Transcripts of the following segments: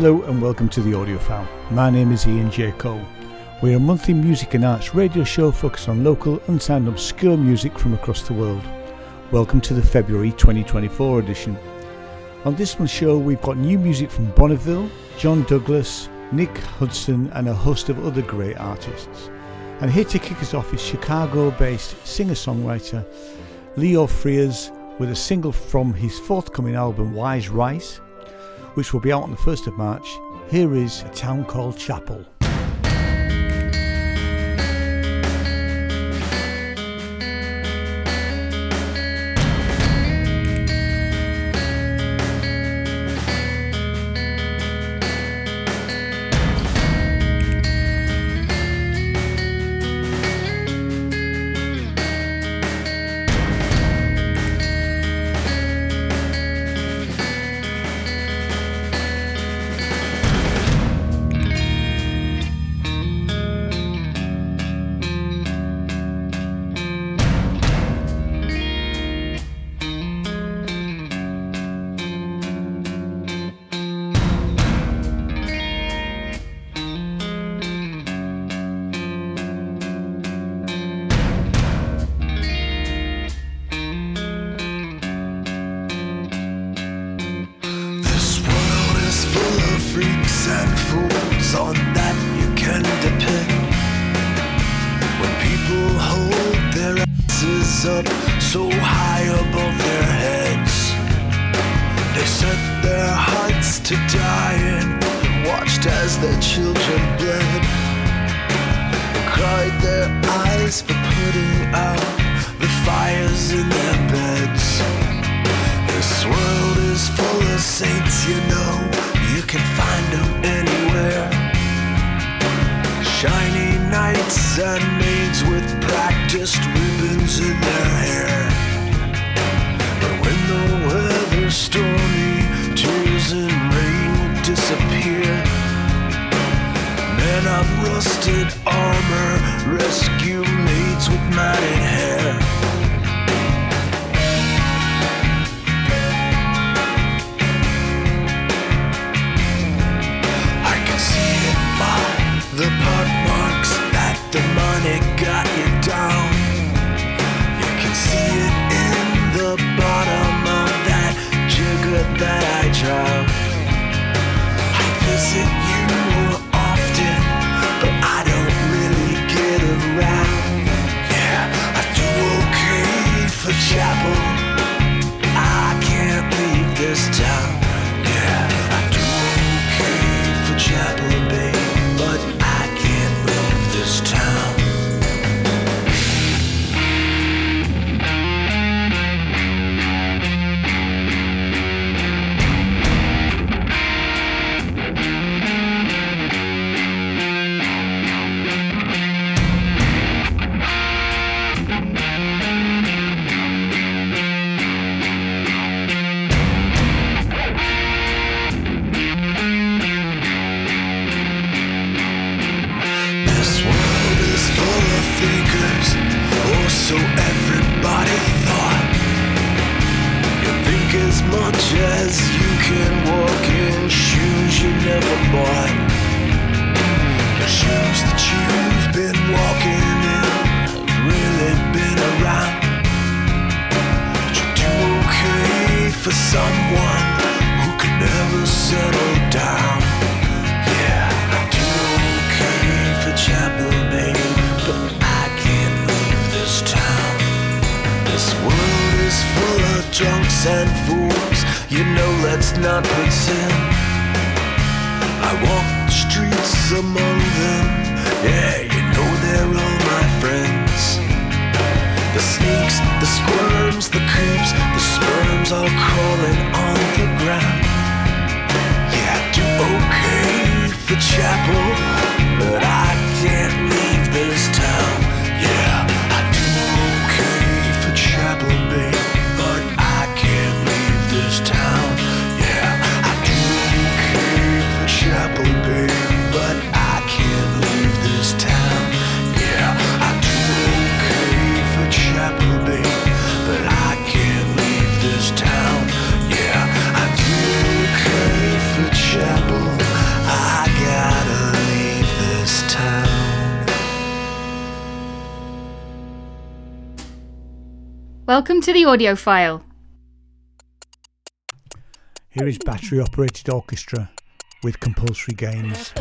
Hello and welcome to the Audiophile. My name is Ian J. Cole. We're a monthly music and arts radio show focused on local, and unsigned, obscure music from across the world. Welcome to the February 2024 edition. On this month's show, we've got new music from Bonneville, John Douglas, Nick Hudson, and a host of other great artists. And here to kick us off is Chicago based singer songwriter Leon Frear with a single from his forthcoming album Wise Rice, which will be out on the 1st of March. Here is A Town Called Chapel. This town. This world is full of drunks and fools. You know let's not some I walk the streets among them. Yeah, you know they're all my friends. The snakes, the squirms, the creeps, the sperms all crawling on the ground. Yeah, I do crave for chapel. Welcome to the Audiophile. Here is Battery Operated Orchestra with Compulsory Games.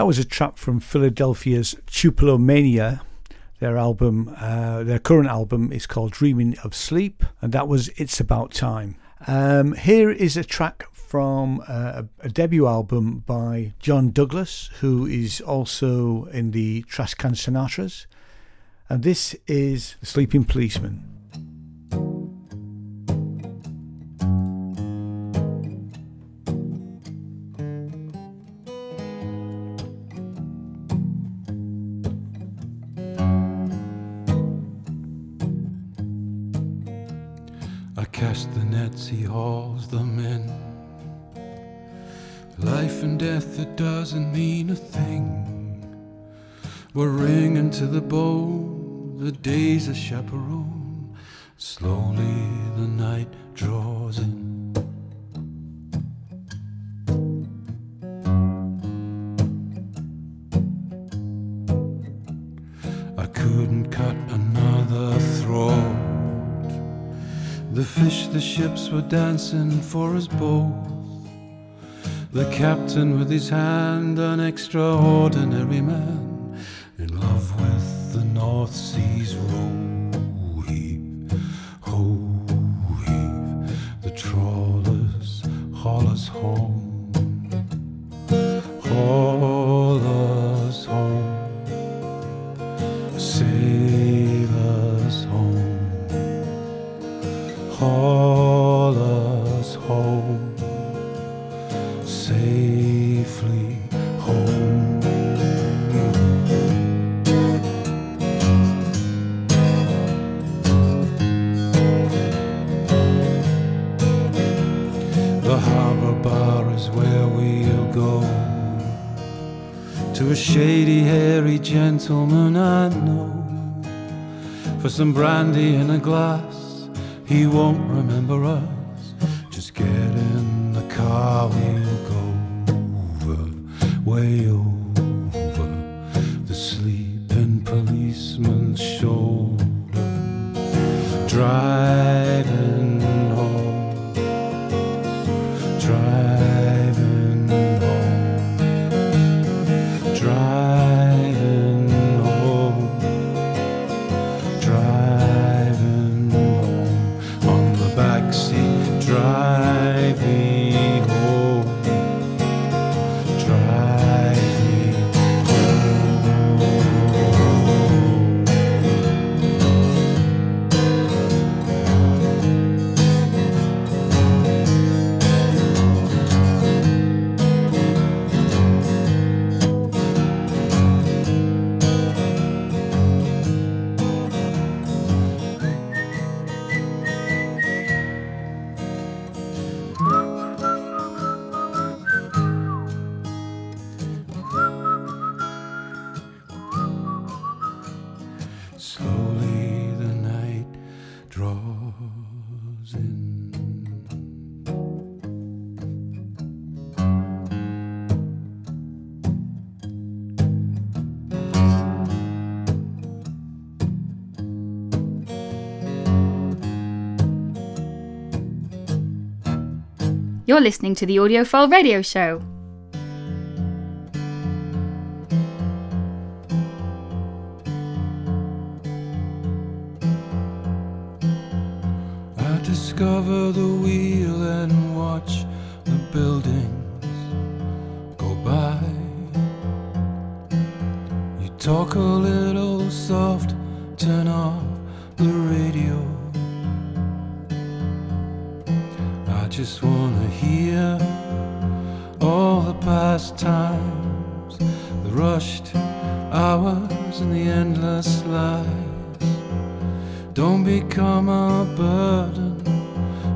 That was a track from Philadelphia's Tulipomania. Their album, uh, their current album, is called Dreaming of Sleep, and that was It's About Time. Um, here is a track from uh, a debut album by John Douglas, who is also in the Trash Can Sinatras, and this is The Sleeping Policeman. I cast the nets, he hauls them in. Life and death, it doesn't mean a thing. We're ringing to the bow, the day's a chaperone. Slowly the night draws in. I couldn't cut another throat. The fish, the ships were dancing for us both. The captain with his hand, an extraordinary man, North Sea's row some brandy in a glass. He won't remember us. You're listening to the Audiophile Radio Show. I discover the wheel and watch the buildings go by. You talk a little soft, turn off the radio. I just wanna past times, the rushed hours and the endless lies. Don't become a burden,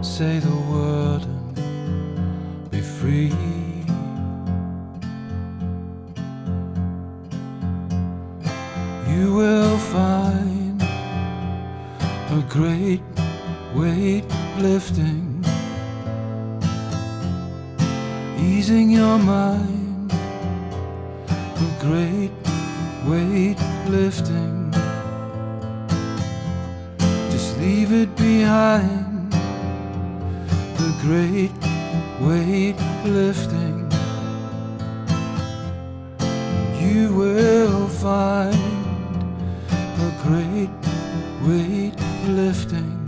say the word and be free. You will find a great weight lifting, easing your mind. A great weight lifting. Just leave it behind. The great weight lifting. You will find a great weight lifting.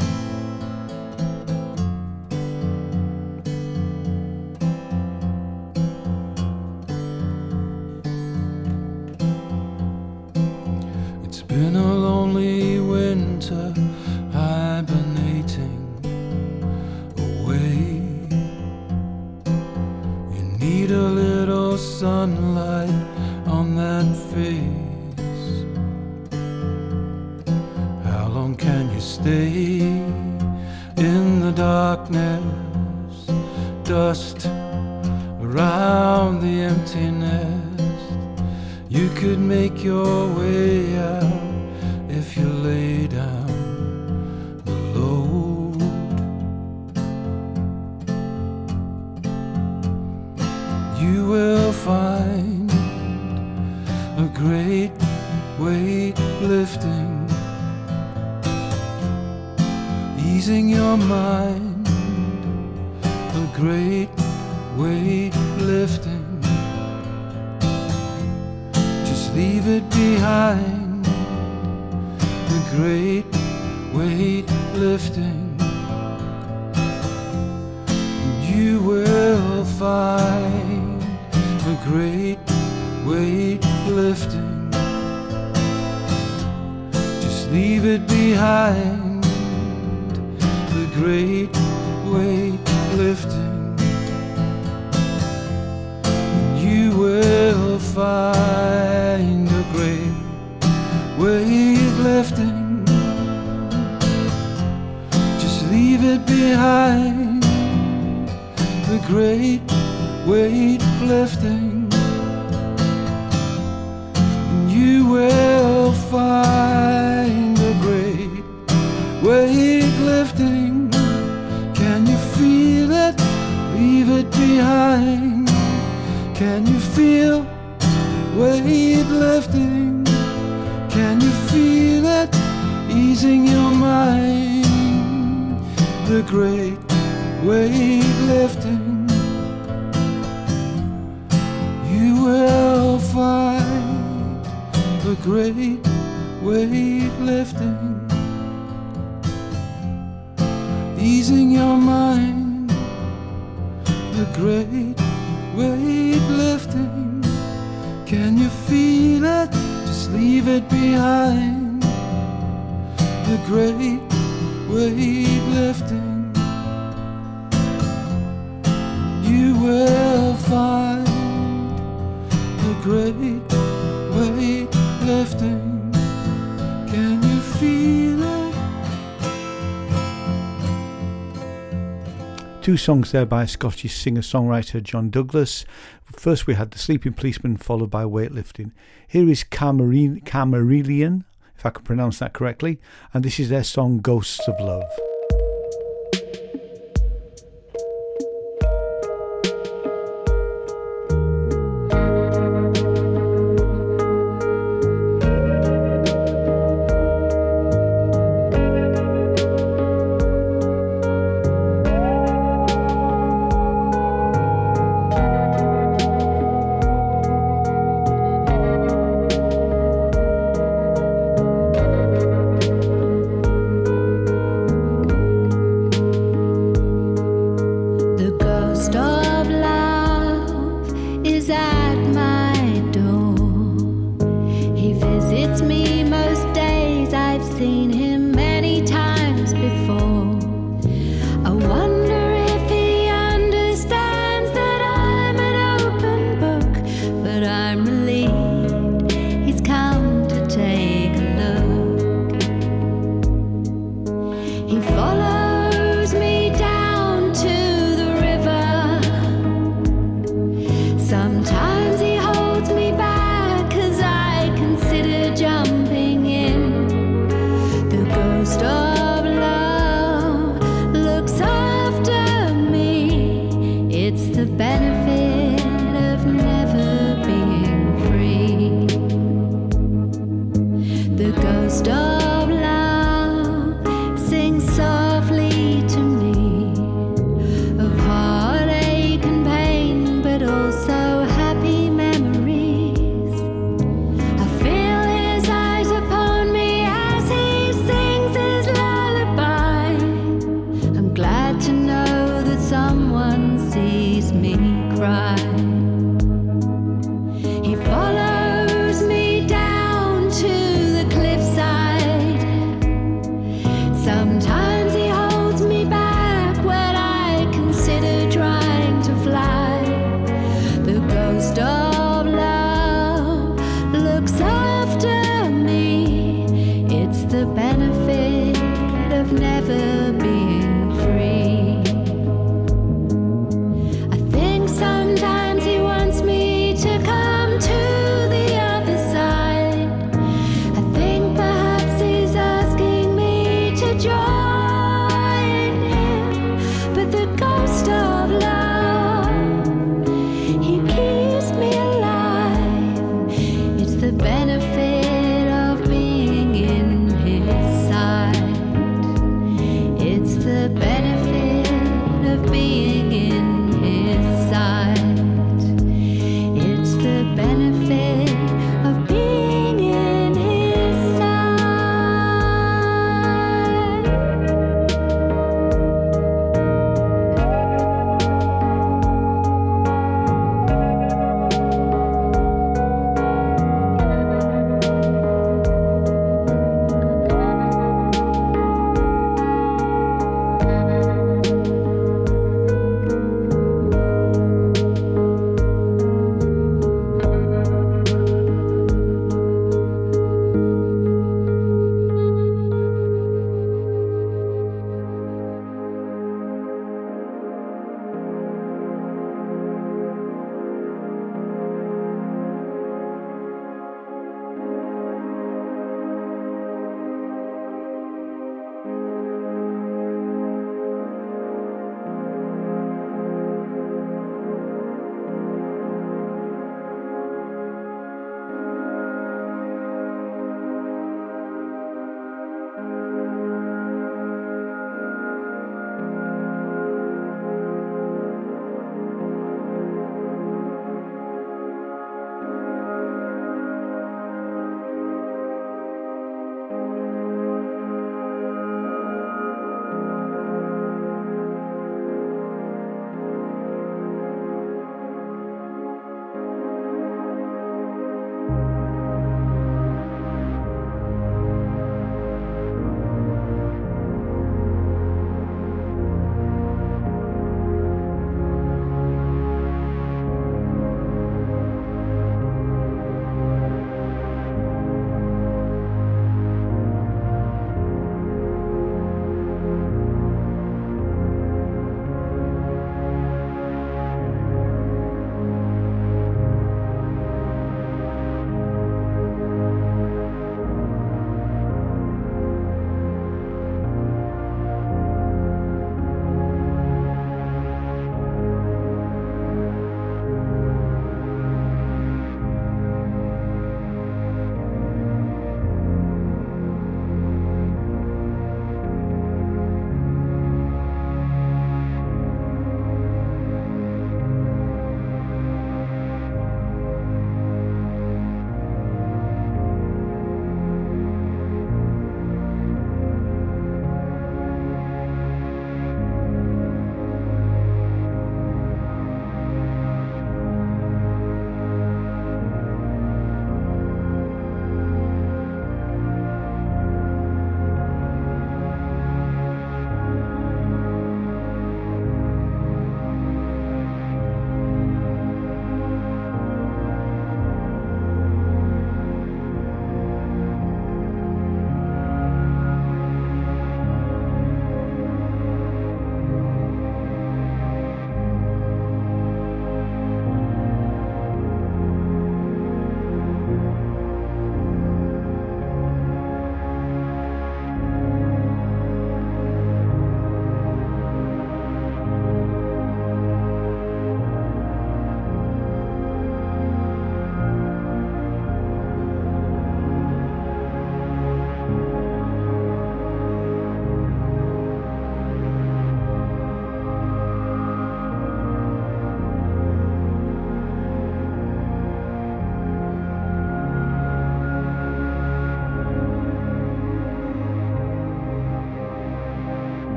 Songs there by Scottish singer songwriter John Douglas. First, we had The Sleeping Policeman, followed by Weightlifting. Here is Camarine- if I can pronounce that correctly, and this is their song Ghosts of Love.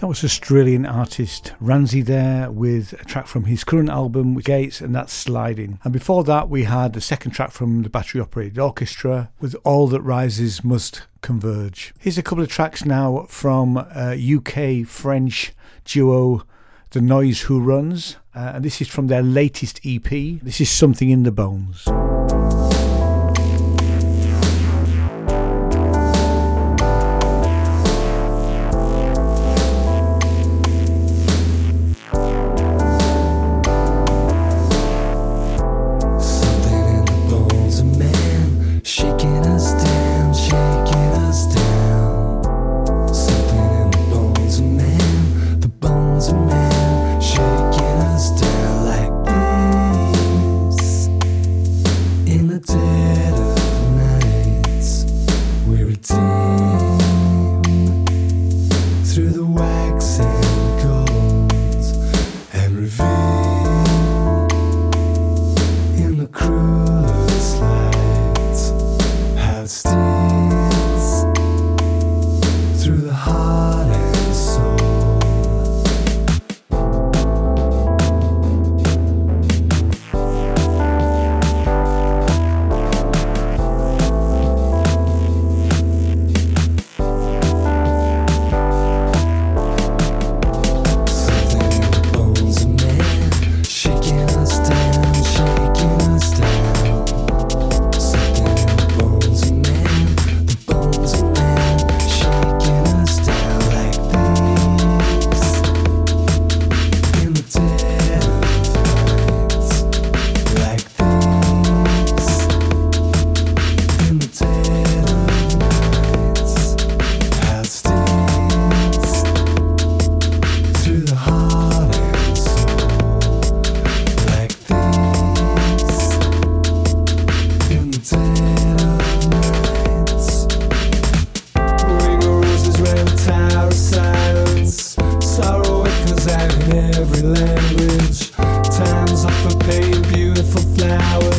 That was Australian artist Ranzee there with a track from his current album Gates and that's Sliding. And before that we had the second track from the Battery Operated Orchestra with All That Rises Must Converge. Here's a couple of tracks now from uh, UK French duo The Noise Who Runs uh, and this is from their latest EP. This is Something in the Bones. now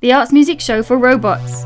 The arts music show for robots.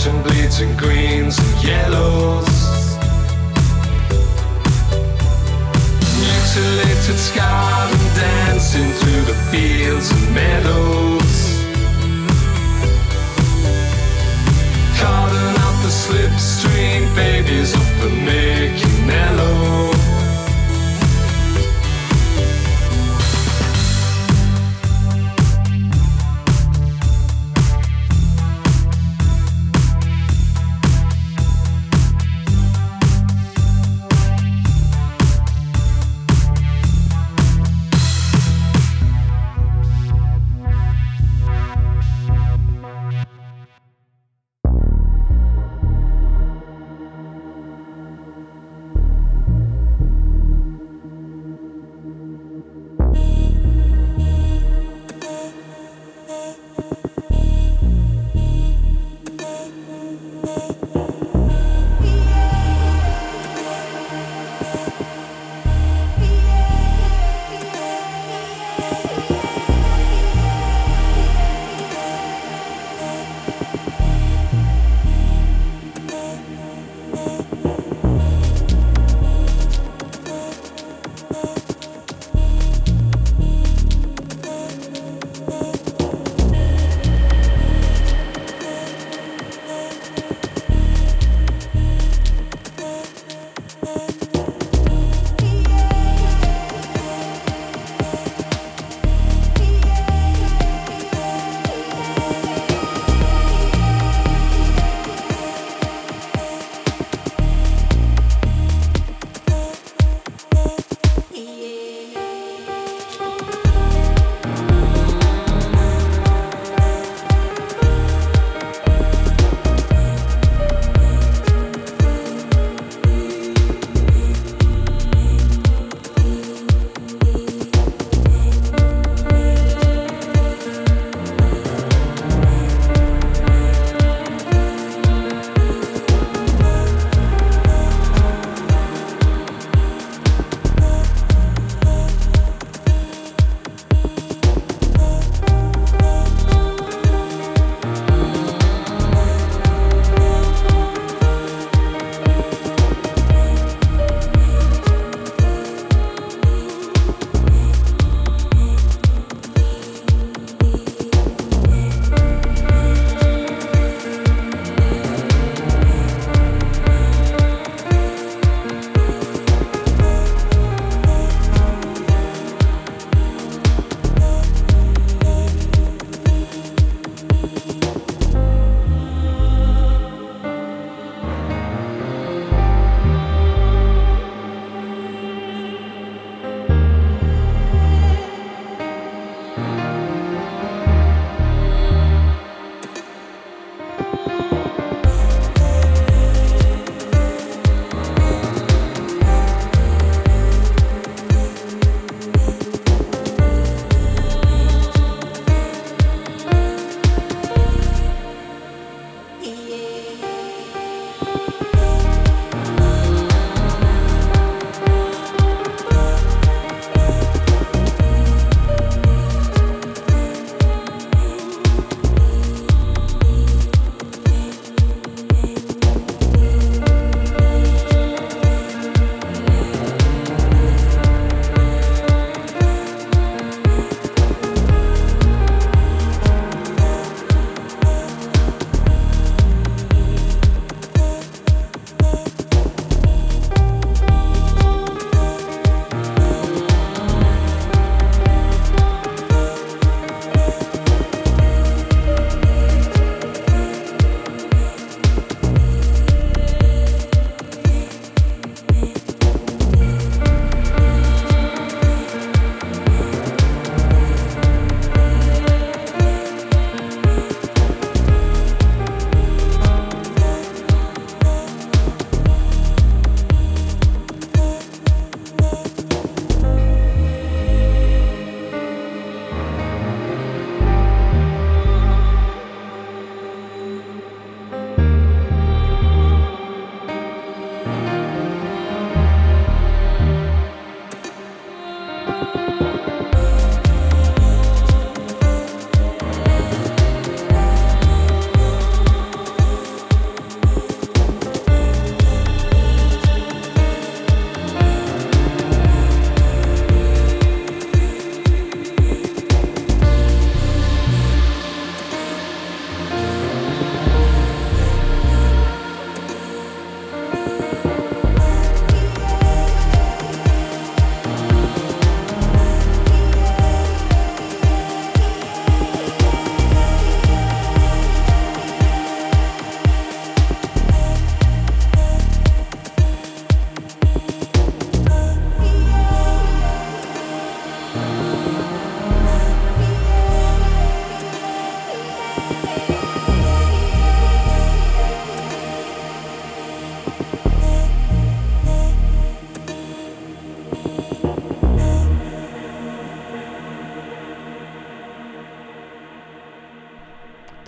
Fashion bleeds in greens and yellows. Mutilated, scarred and dancing through the fields and meadows. Calling out the slipstream babies up and making mellow.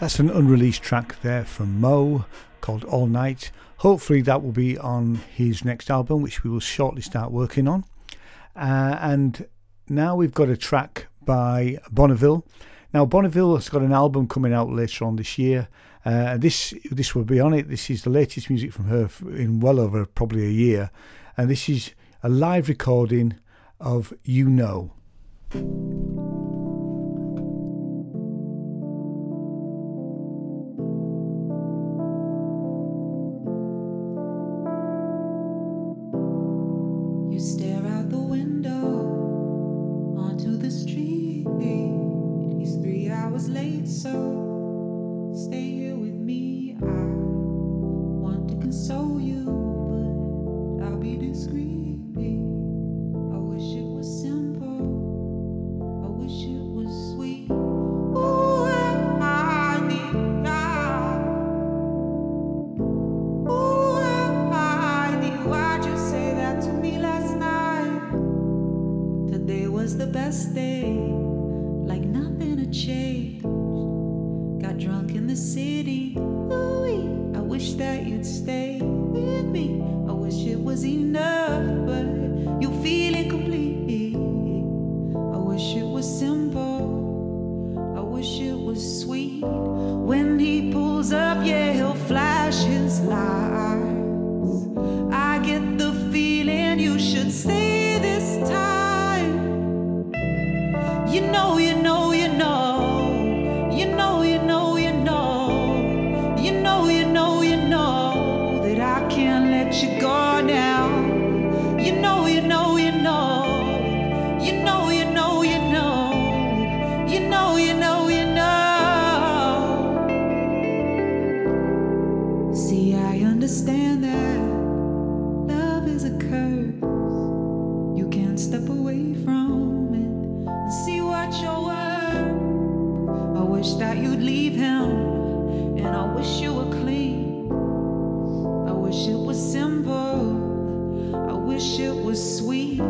That's an unreleased track there from mho called All Night. Hopefully, that will be on his next album, which we will shortly start working on. Uh, and now we've got a track by Bonneville. Now, Bonneville has got an album coming out later on this year. Uh, this this will be on it. This is the latest music from her in well over probably a year, and this is a live recording of You Know. wish that you'd leave him, and I wish you were clean. I wish it was simple, I wish it was sweet.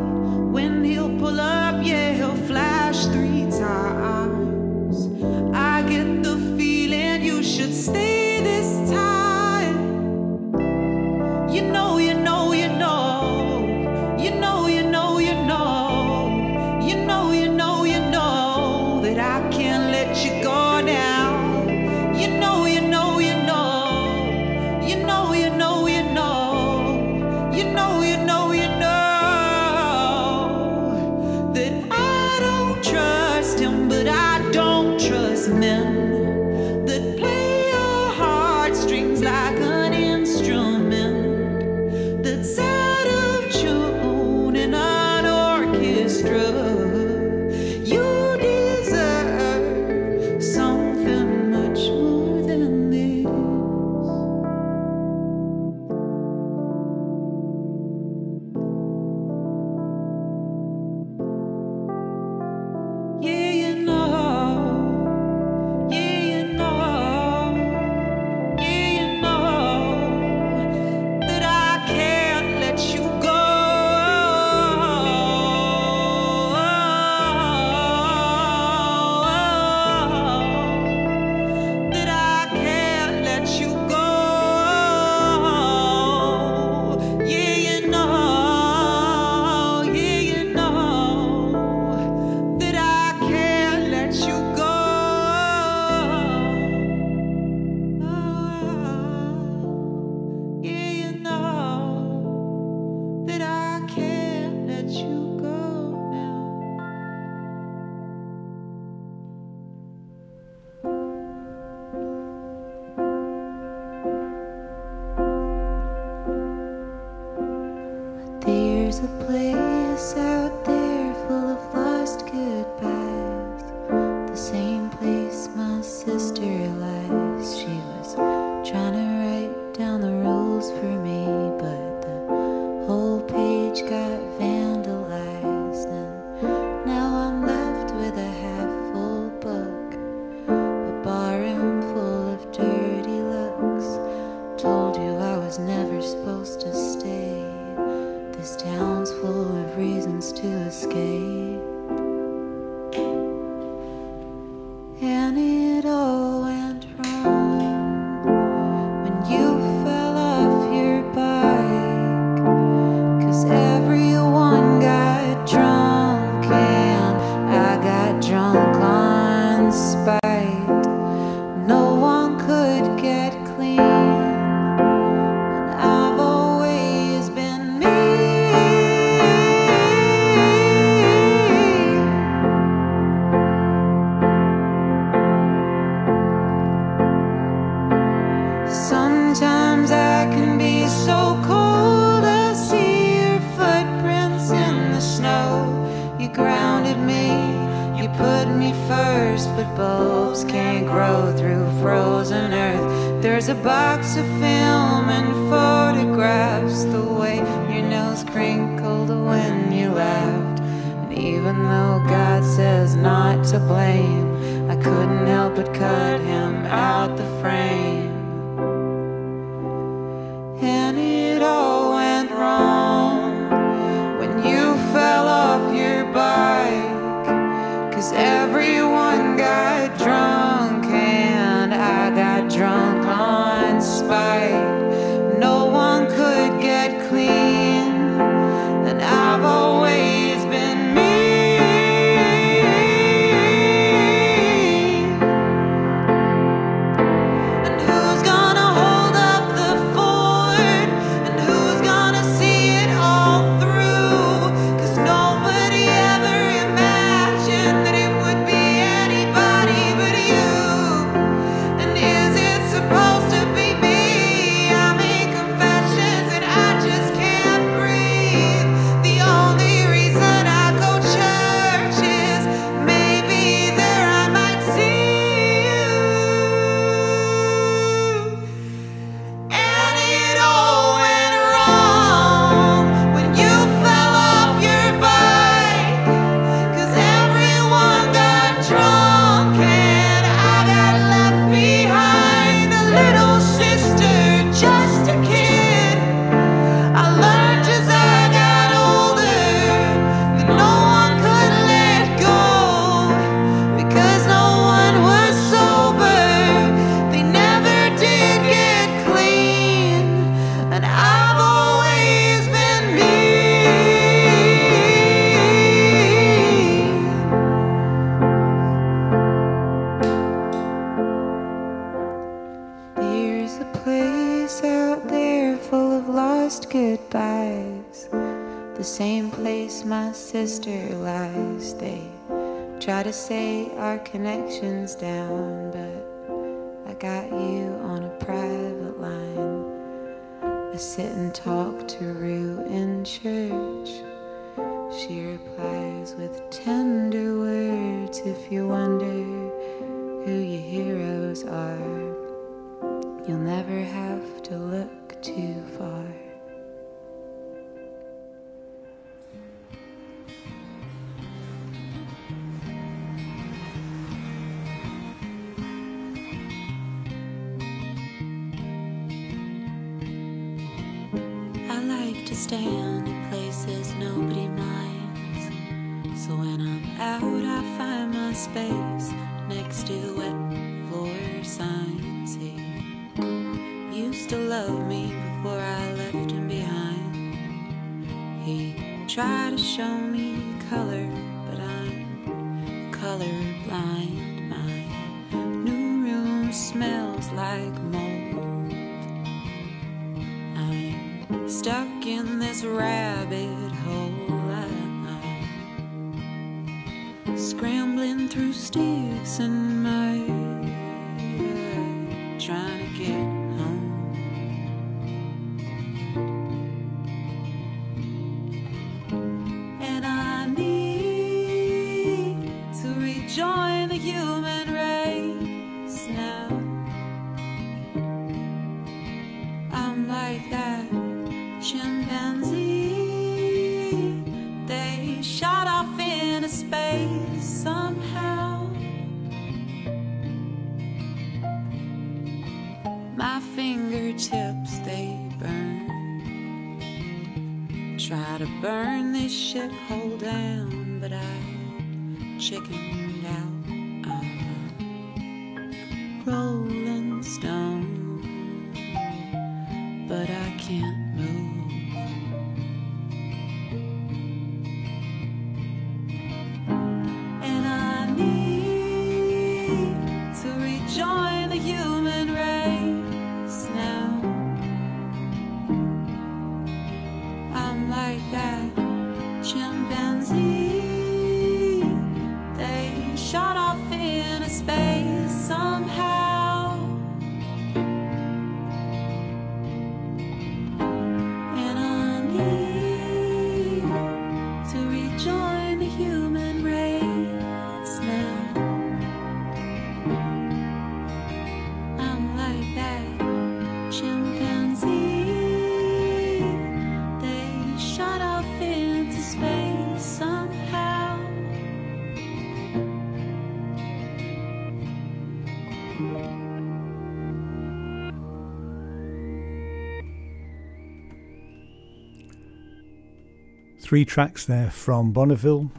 Three tracks there from Bonneville.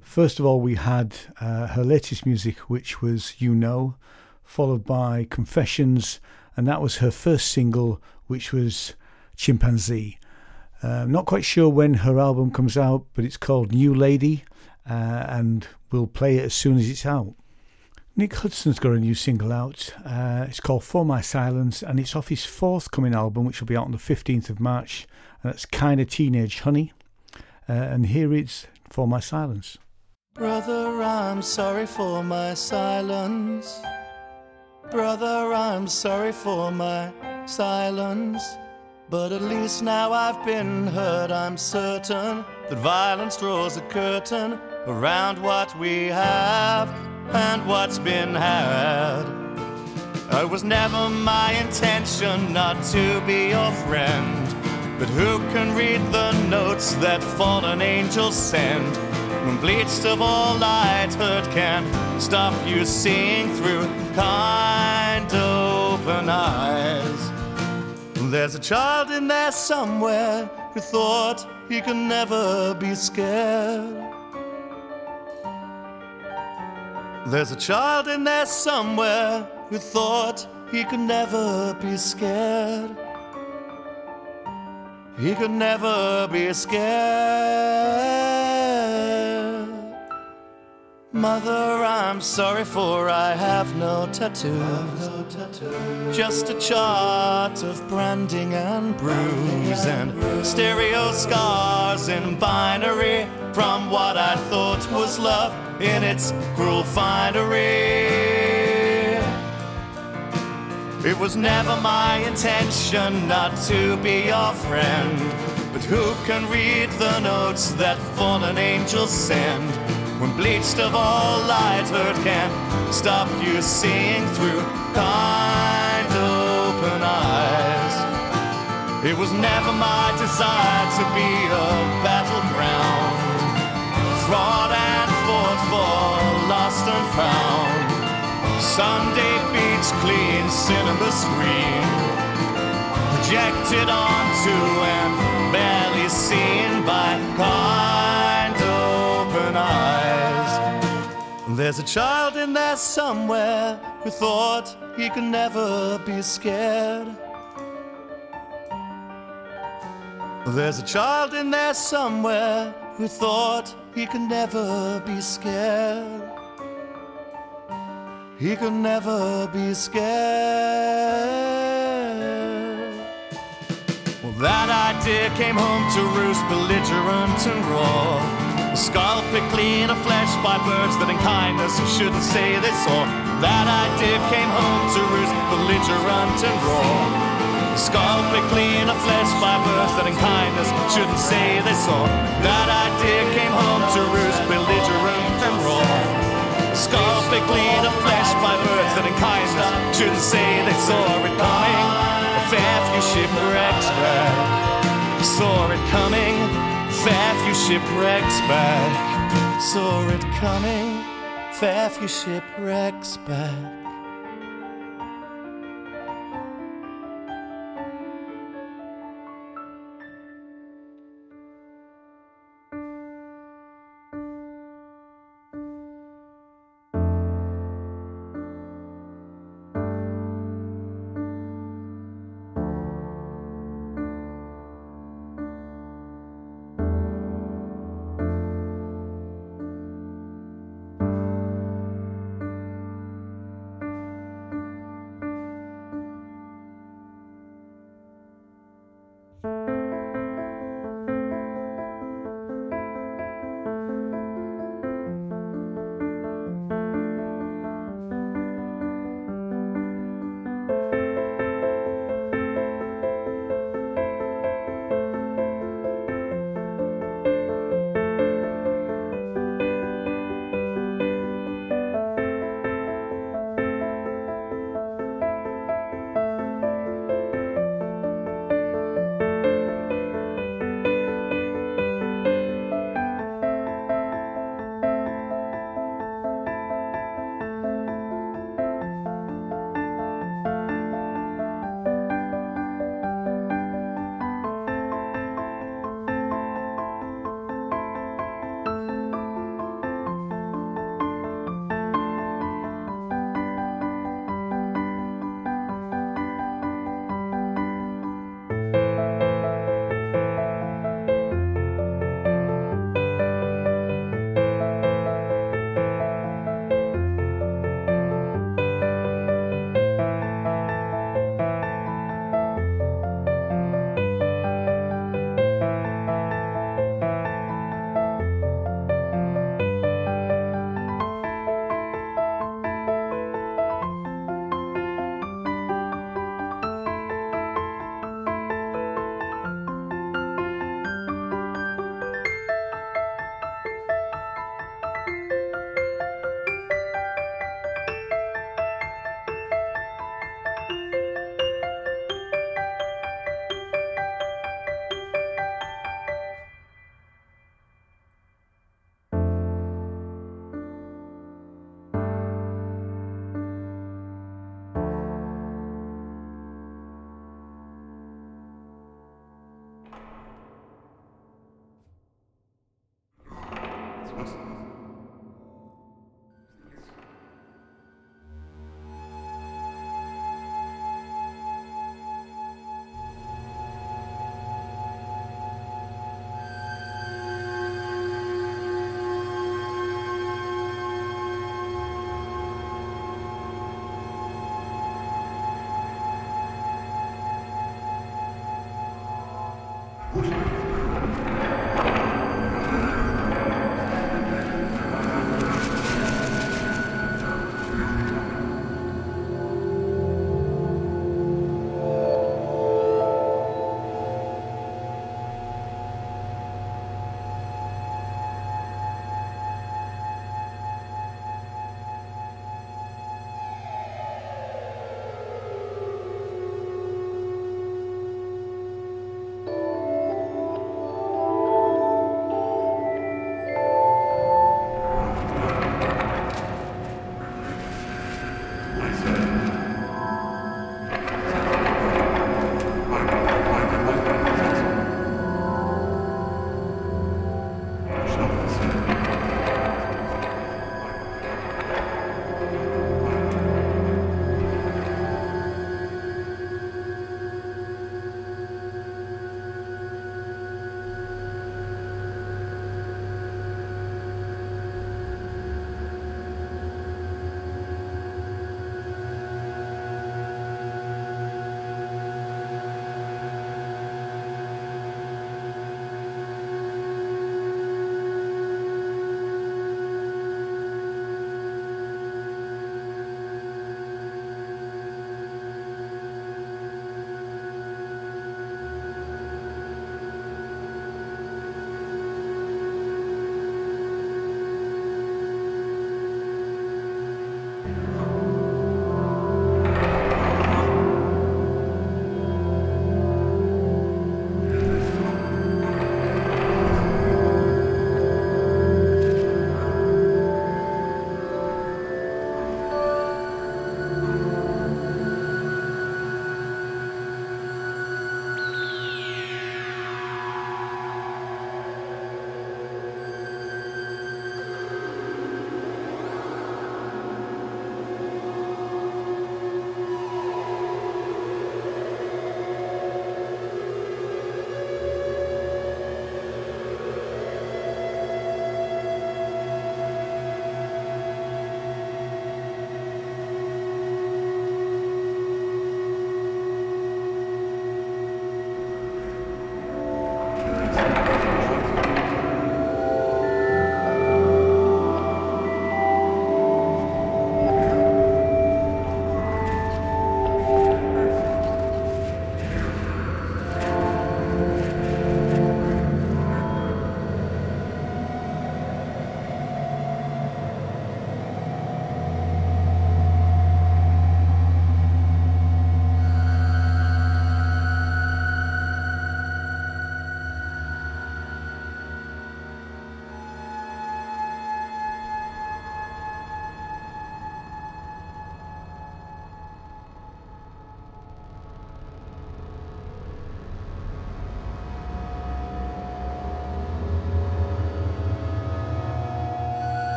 First of all, we had uh, her latest music, which was You Know, followed by Confessions, and that was her first single, which was Chimpanzee. Uh, not quite sure when her album comes out, but it's called New Lady, uh, and we'll play it as soon as it's out. Nick Hudson's got a new single out. Uh, it's called For My Silence, and it's off his forthcoming album, which will be out on the 15th of March, and that's Kinda Teenage Honey. Uh, and here it's For My Silence. Brother, I'm sorry for my silence. Brother, I'm sorry for my silence. But at least now I've been heard. I'm certain that violence draws a curtain around what we have and what's been had. It was never my intention not to be your friend. But who can read the notes that fallen angels send? When bleached of all light hurt can stop you seeing through kind open eyes. There's a child in there somewhere who thought he could never be scared. There's a child in there somewhere who thought he could never be scared. He could never be scared. Mother, I'm sorry for I have no tattoo. Just a chart of branding and bruise and stereo scars in binary from what I thought was love in its cruel finery. It was never my intention not to be your friend. But who can read the notes that fallen angels send? When bleached of all light hurt can stop you seeing through kind open eyes. It was never my desire to be a battleground. Fraud and fought for lost and found. Sunday beach clean cinema screen projected onto and barely seen by kind open eyes. There's a child in there somewhere who thought he could never be scared. There's a child in there somewhere who thought he could never be scared. He could never be scared. Well, that idea came home to roost, belligerent and raw. The skull picked clean of flesh by birds that in kindness shouldn't say they saw. That idea came home to roost, belligerent and raw. Skull picked clean of flesh by birds that in kindness shouldn't say they saw. That idea came home to roost, belligerent and raw. Skull picked clean of flesh by birds that in kindness shouldn't say they saw it coming. A fair few shipwrecks back. Saw it coming. Fair few shipwrecks back. Saw it coming. Fair few shipwrecks back.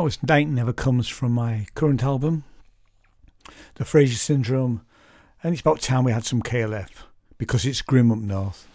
That was Night Never Comes from my current album, The Fraser Syndrome, and it's about time we had some KLF because it's grim up north.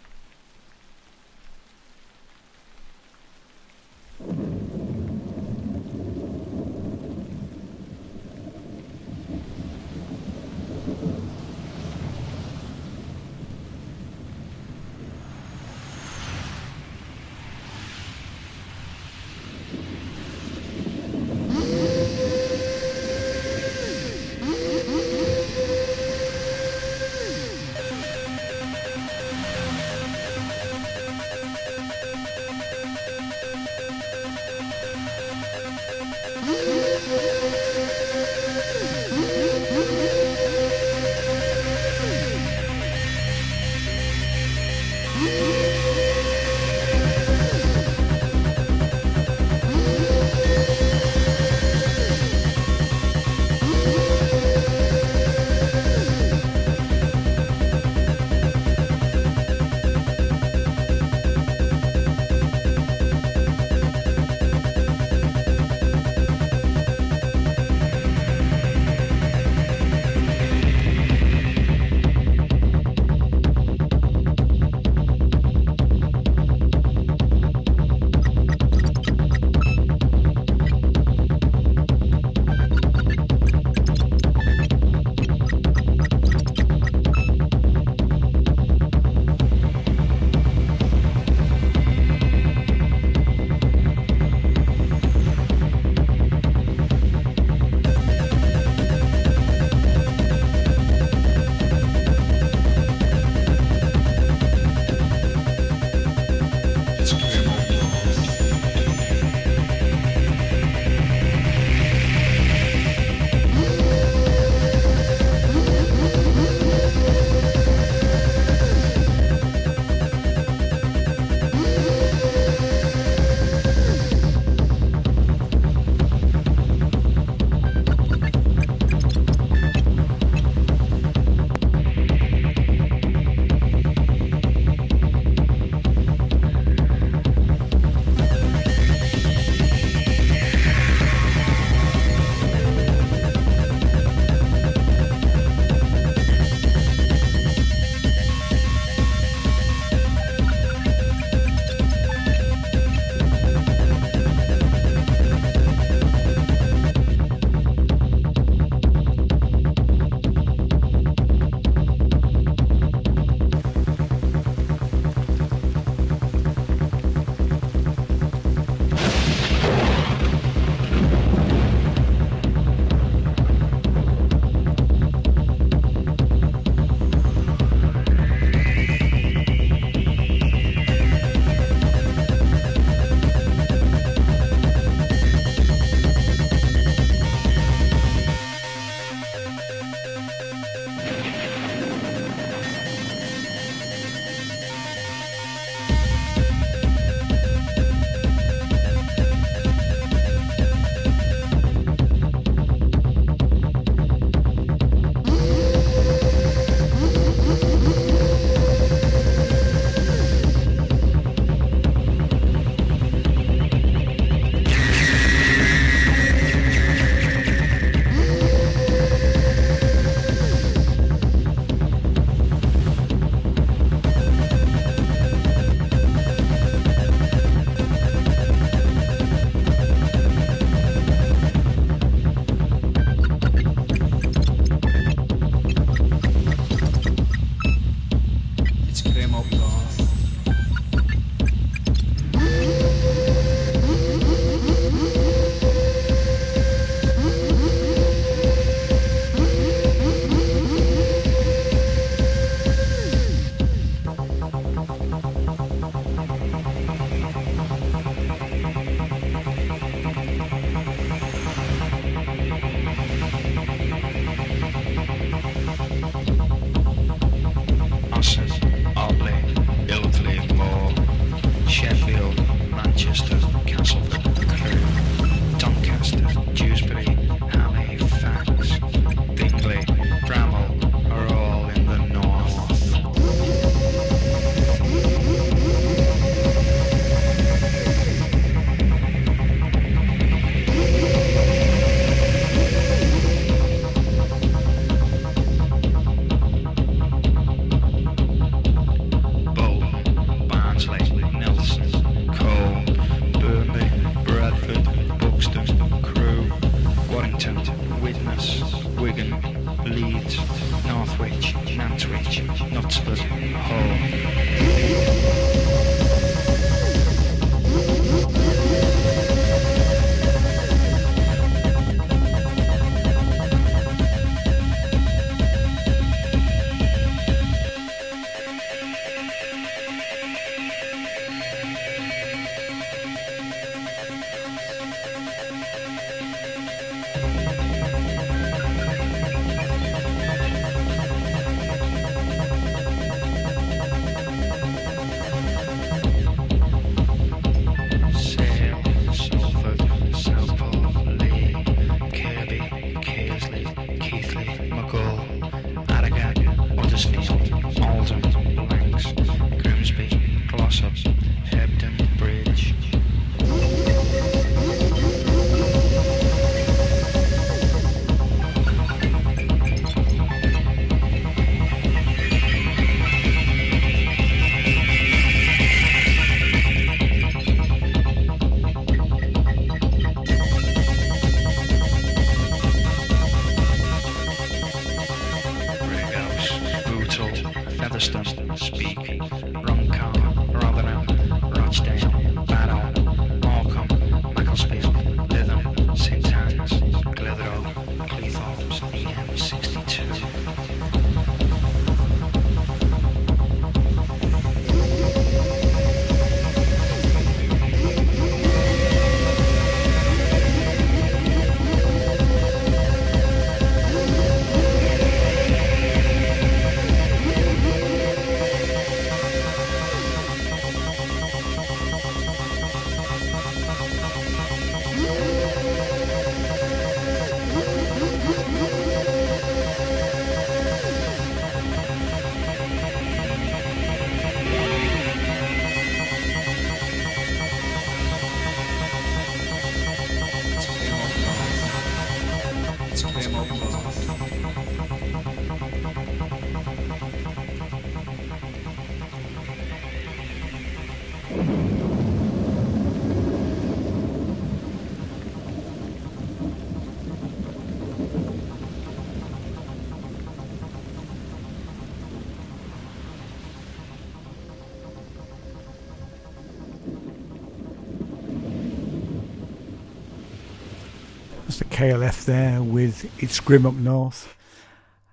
KLF there with It's Grim Up North.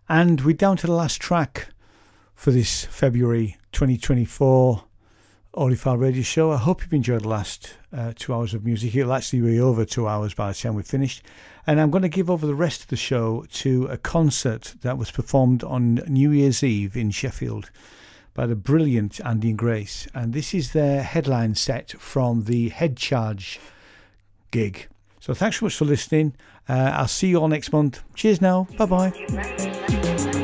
And we're down to the last track for this February 2024 Audiophile Radio Show. I hope you've enjoyed the last uh, two hours of music. It'll actually be over two hours by the time we've finished. And I'm going to give over the rest of the show to a concert that was performed on New Year's Eve in Sheffield by the brilliant Andy and Grace. And this is their headline set from the Head Charge gig. So thanks so much for listening. Uh, I'll see you all next month. Cheers now. Bye bye.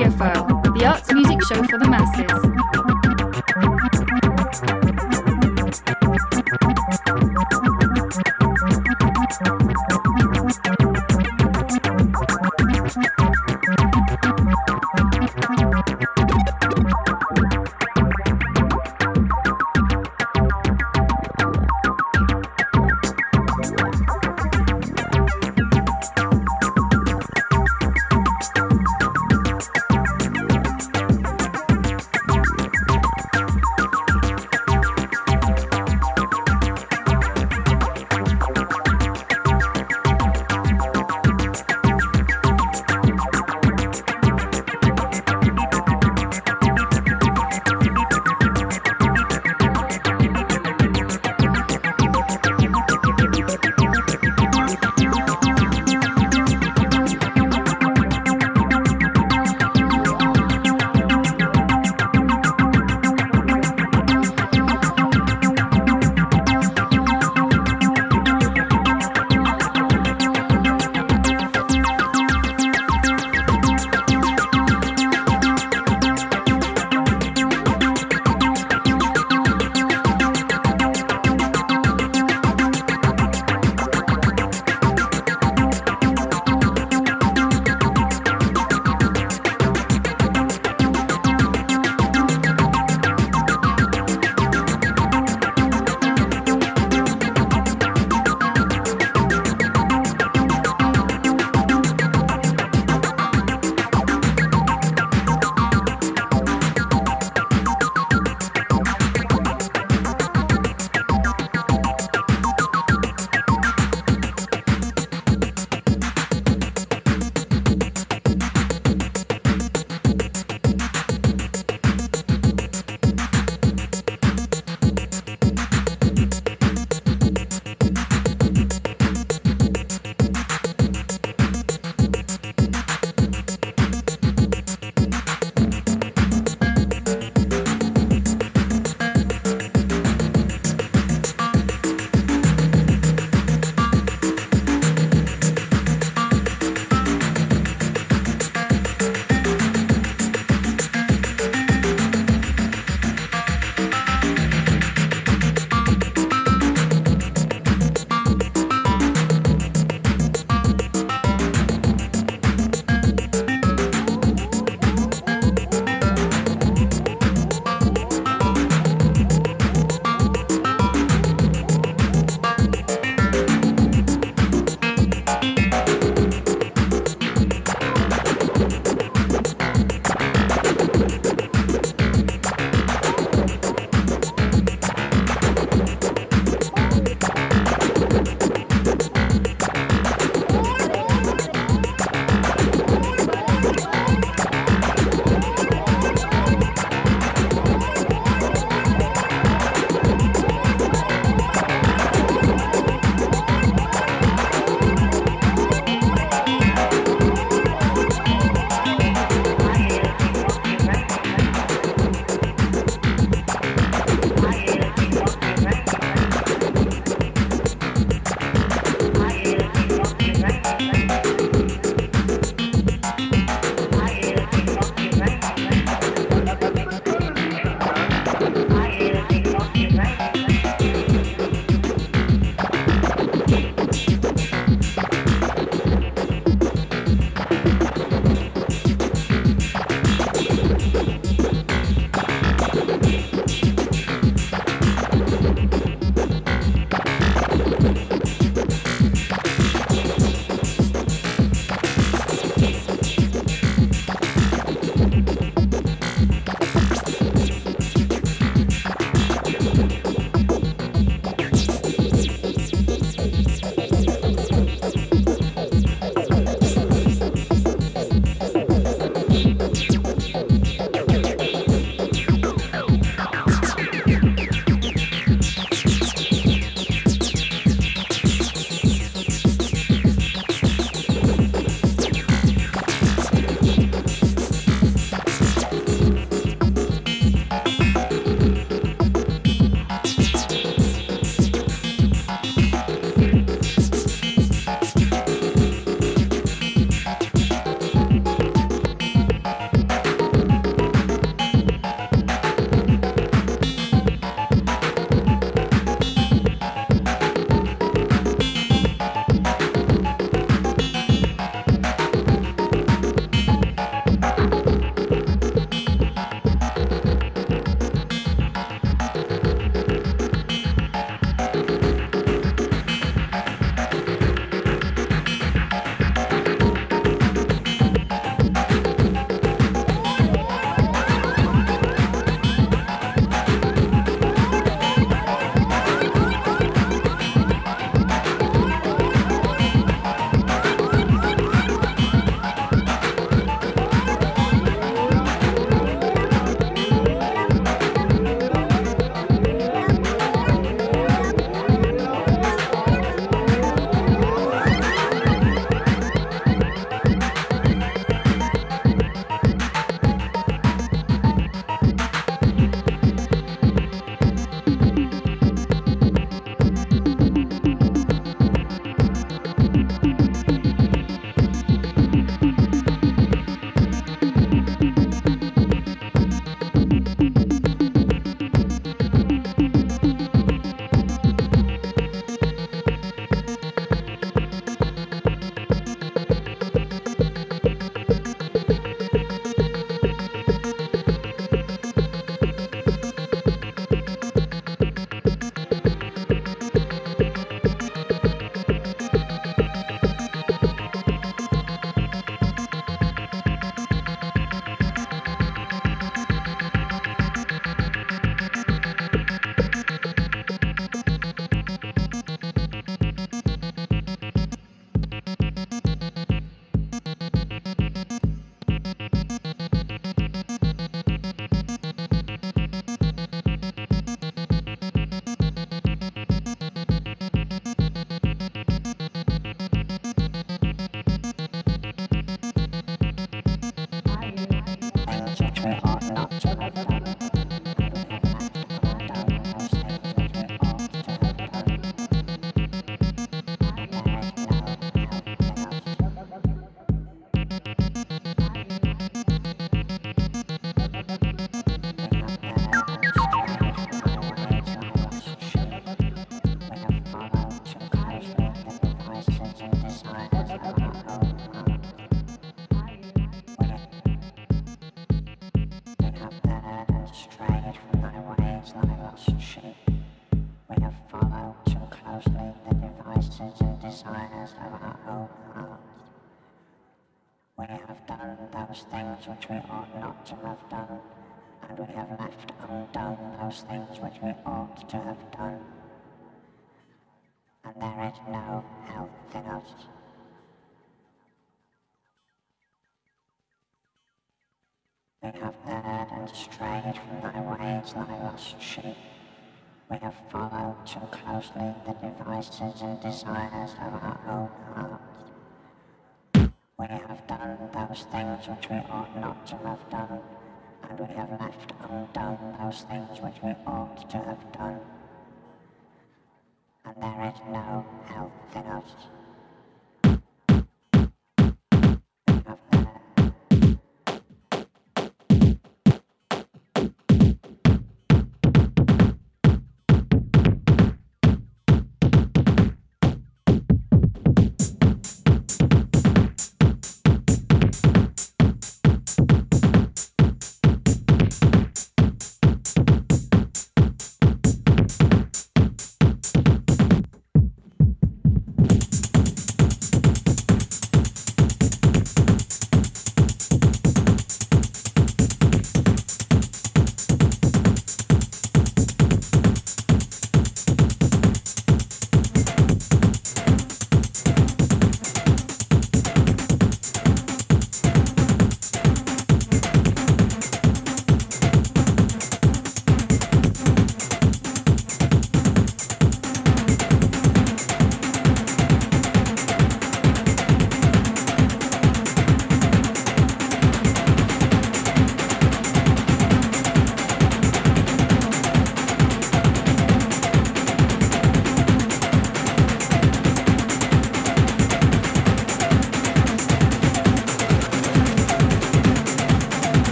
The arts music show for the masses. Those things which we ought not to have done, and we have left undone those things which we ought to have done. And there is no health in us. We have erred and strayed from thy ways, thy lost sheep. We have followed too closely the devices and desires of our own hearts. We have done those things which we ought not to have done, and we have left undone those things which we ought to have done. And there is no health in us.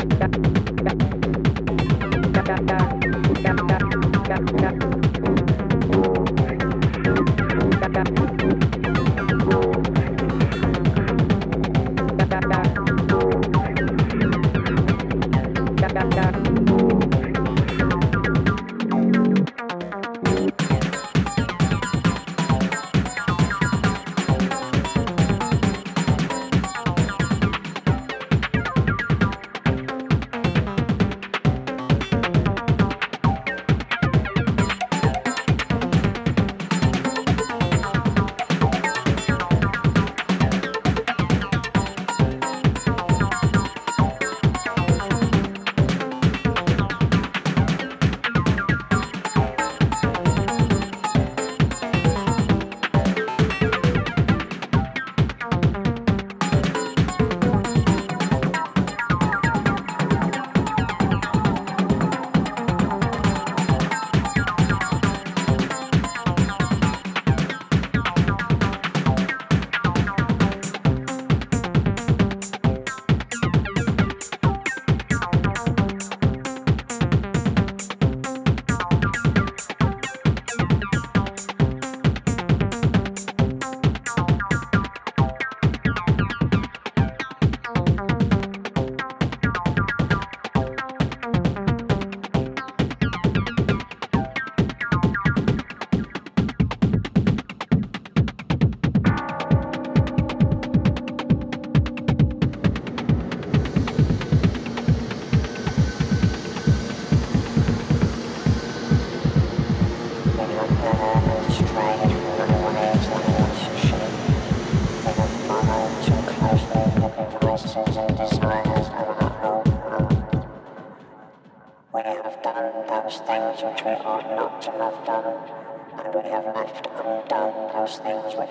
Thank you.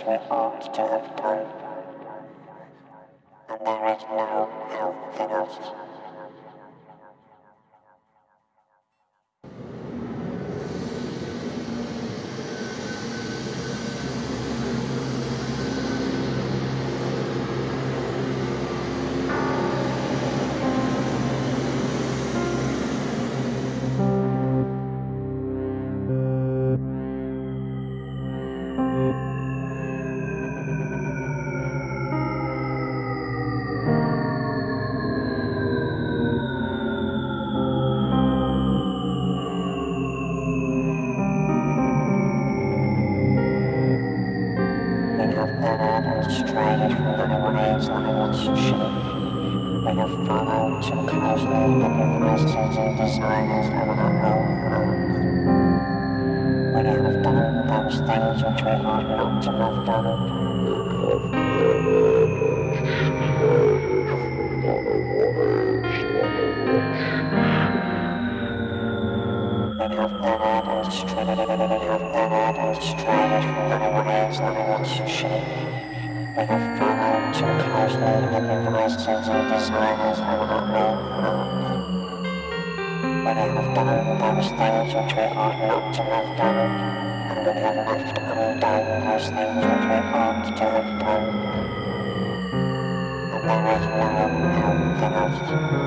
Things and strayed from thy ways lost sheep. We have followed too the devices and desires of our own hearts. We have done those things which ought not to have done. Have done those things which we ought not to have done, and we have left undone those things which we ought to have done. And there is no in us.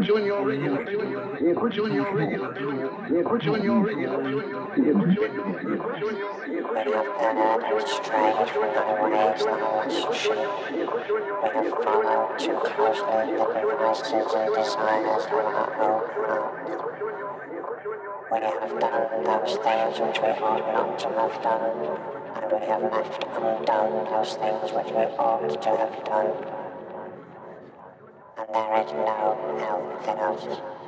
We have done out strains from other ways that shape. We have found out too close for the masses and designers from our We have done those things which we ought not to have done, and we have left undone those things which we ought to have done. And there is no help in us.